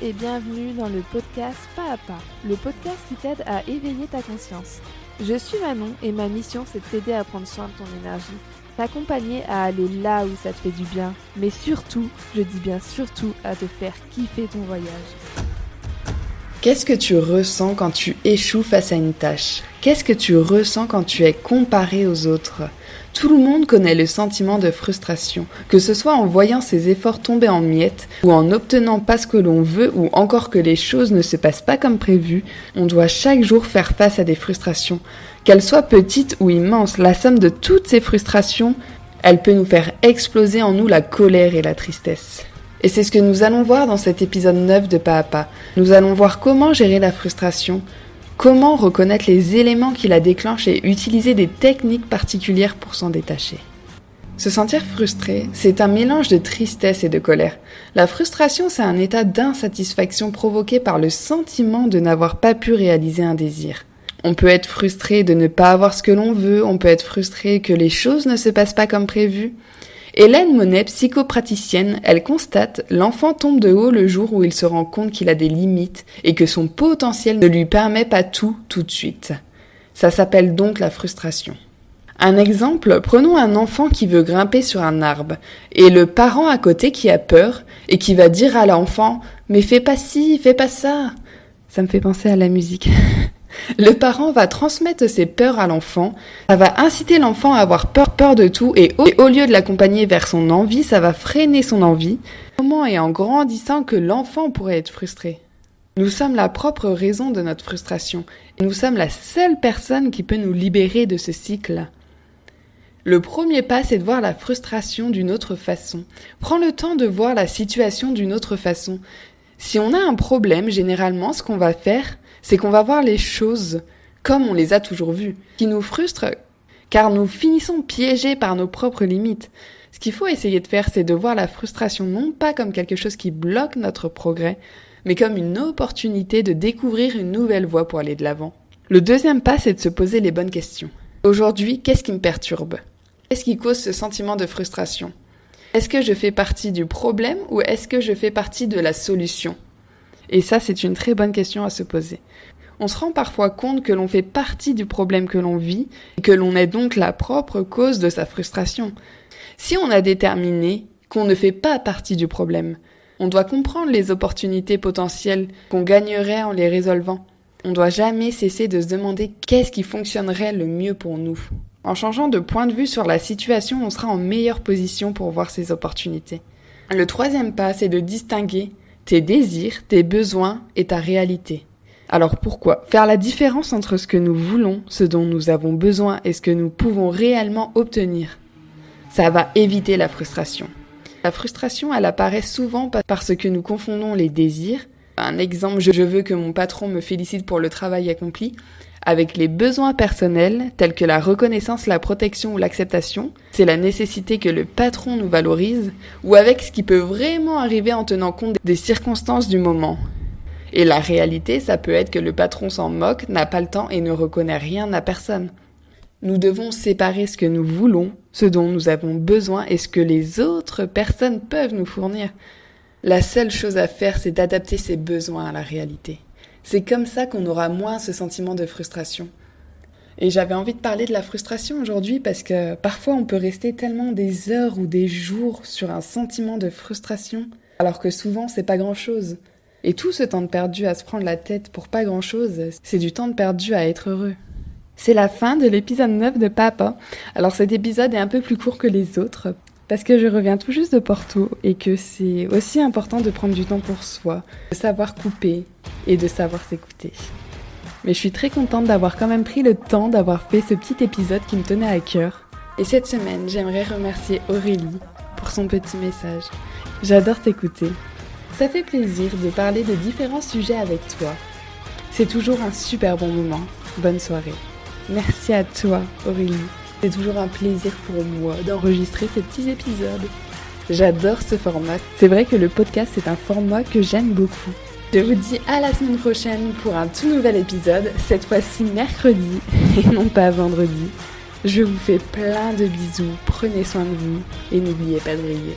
et bienvenue dans le podcast Pas à Pas, le podcast qui t'aide à éveiller ta conscience. Je suis Manon et ma mission c'est de t'aider à prendre soin de ton énergie, t'accompagner à aller là où ça te fait du bien, mais surtout, je dis bien surtout, à te faire kiffer ton voyage. Qu'est-ce que tu ressens quand tu échoues face à une tâche? Qu'est-ce que tu ressens quand tu es comparé aux autres? Tout le monde connaît le sentiment de frustration, que ce soit en voyant ses efforts tomber en miettes, ou en n'obtenant pas ce que l'on veut, ou encore que les choses ne se passent pas comme prévu, on doit chaque jour faire face à des frustrations. Qu'elles soient petites ou immenses, la somme de toutes ces frustrations, elle peut nous faire exploser en nous la colère et la tristesse. Et c'est ce que nous allons voir dans cet épisode 9 de Pas à Pas. Nous allons voir comment gérer la frustration, comment reconnaître les éléments qui la déclenchent et utiliser des techniques particulières pour s'en détacher? Se sentir frustré, c'est un mélange de tristesse et de colère. La frustration, c'est un état d'insatisfaction provoqué par le sentiment de n'avoir pas pu réaliser un désir. On peut être frustré de ne pas avoir ce que l'on veut, on peut être frustré que les choses ne se passent pas comme prévu, Hélène Monet, psychopraticienne, elle constate l'enfant tombe de haut le jour où il se rend compte qu'il a des limites et que son potentiel ne lui permet pas tout tout de suite. Ça s'appelle donc la frustration. Un exemple, prenons un enfant qui veut grimper sur un arbre et le parent à côté qui a peur et qui va dire à l'enfant mais fais pas ci, fais pas ça. Ça me fait penser à la musique. Le parent va transmettre ses peurs à l'enfant, ça va inciter l'enfant à avoir peur, peur de tout, et au, lieu de l'accompagner vers son envie, ça va freiner son envie. Comment et en grandissant que l'enfant pourrait être frustré Nous sommes la propre raison de notre frustration, et nous sommes la seule personne qui peut nous libérer de ce cycle. Le premier pas, c'est de voir la frustration d'une autre façon. Prends le temps de voir la situation d'une autre façon. Si on a un problème, généralement, ce qu'on va faire, c'est qu'on va voir les choses comme on les a toujours vues, qui nous frustre car nous finissons piégés par nos propres limites. Ce qu'il faut essayer de faire, c'est de voir la frustration non pas comme quelque chose qui bloque notre progrès, mais comme une opportunité de découvrir une nouvelle voie pour aller de l'avant. Le deuxième pas, c'est de se poser les bonnes questions. Aujourd'hui, qu'est-ce qui me perturbe? Qu'est-ce qui cause ce sentiment de frustration? Est-ce que je fais partie du problème ou est-ce que je fais partie de la solution? Et ça, c'est une très bonne question à se poser on se rend parfois compte que l'on fait partie du problème que l'on vit et que l'on est donc la propre cause de sa frustration. Si on a déterminé qu'on ne fait pas partie du problème, on doit comprendre les opportunités potentielles qu'on gagnerait en les résolvant. On doit jamais cesser de se demander qu'est-ce qui fonctionnerait le mieux pour nous. En changeant de point de vue sur la situation, on sera en meilleure position pour voir ces opportunités. Le troisième pas, c'est de distinguer tes désirs, tes besoins et ta réalité. Alors pourquoi Faire la différence entre ce que nous voulons, ce dont nous avons besoin et ce que nous pouvons réellement obtenir? Ça va éviter la frustration. La frustration, elle apparaît souvent parce que nous confondons les désirs. Un exemple, je veux que mon patron me félicite pour le travail accompli, avec les besoins personnels tels que la reconnaissance, la protection ou l'acceptation, c'est la nécessité que le patron nous valorise, ou avec ce qui peut vraiment arriver en tenant compte des circonstances du moment, et la réalité, ça peut être que le patron s'en moque, n'a pas le temps et ne reconnaît rien à personne. Nous devons séparer ce que nous voulons, ce dont nous avons besoin et ce que les autres personnes peuvent nous fournir. La seule chose à faire, c'est d'adapter ses besoins à la réalité. C'est comme ça qu'on aura moins ce sentiment de frustration. Et j'avais envie de parler de la frustration aujourd'hui parce que parfois on peut rester tellement des heures ou des jours sur un sentiment de frustration alors que souvent c'est pas grand chose. Et tout ce temps de perdu à se prendre la tête pour pas grand chose, c'est du temps de perdu à être heureux. C'est la fin de l'épisode 9 de Papa. Alors cet épisode est un peu plus court que les autres parce que je reviens tout juste de Porto et que c'est aussi important de prendre du temps pour soi, de savoir couper et de savoir s'écouter. Mais je suis très contente d'avoir quand même pris le temps d'avoir fait ce petit épisode qui me tenait à cœur. Et cette semaine, j'aimerais remercier Aurélie pour son petit message. J'adore t'écouter ça fait plaisir de parler de différents sujets avec toi. C'est toujours un super bon moment. Bonne soirée. Merci à toi, Aurélie. C'est toujours un plaisir pour moi d'enregistrer ces petits épisodes. J'adore ce format. C'est vrai que le podcast est un format que j'aime beaucoup. Je vous dis à la semaine prochaine pour un tout nouvel épisode, cette fois-ci mercredi et non pas vendredi. Je vous fais plein de bisous, prenez soin de vous et n'oubliez pas de briller.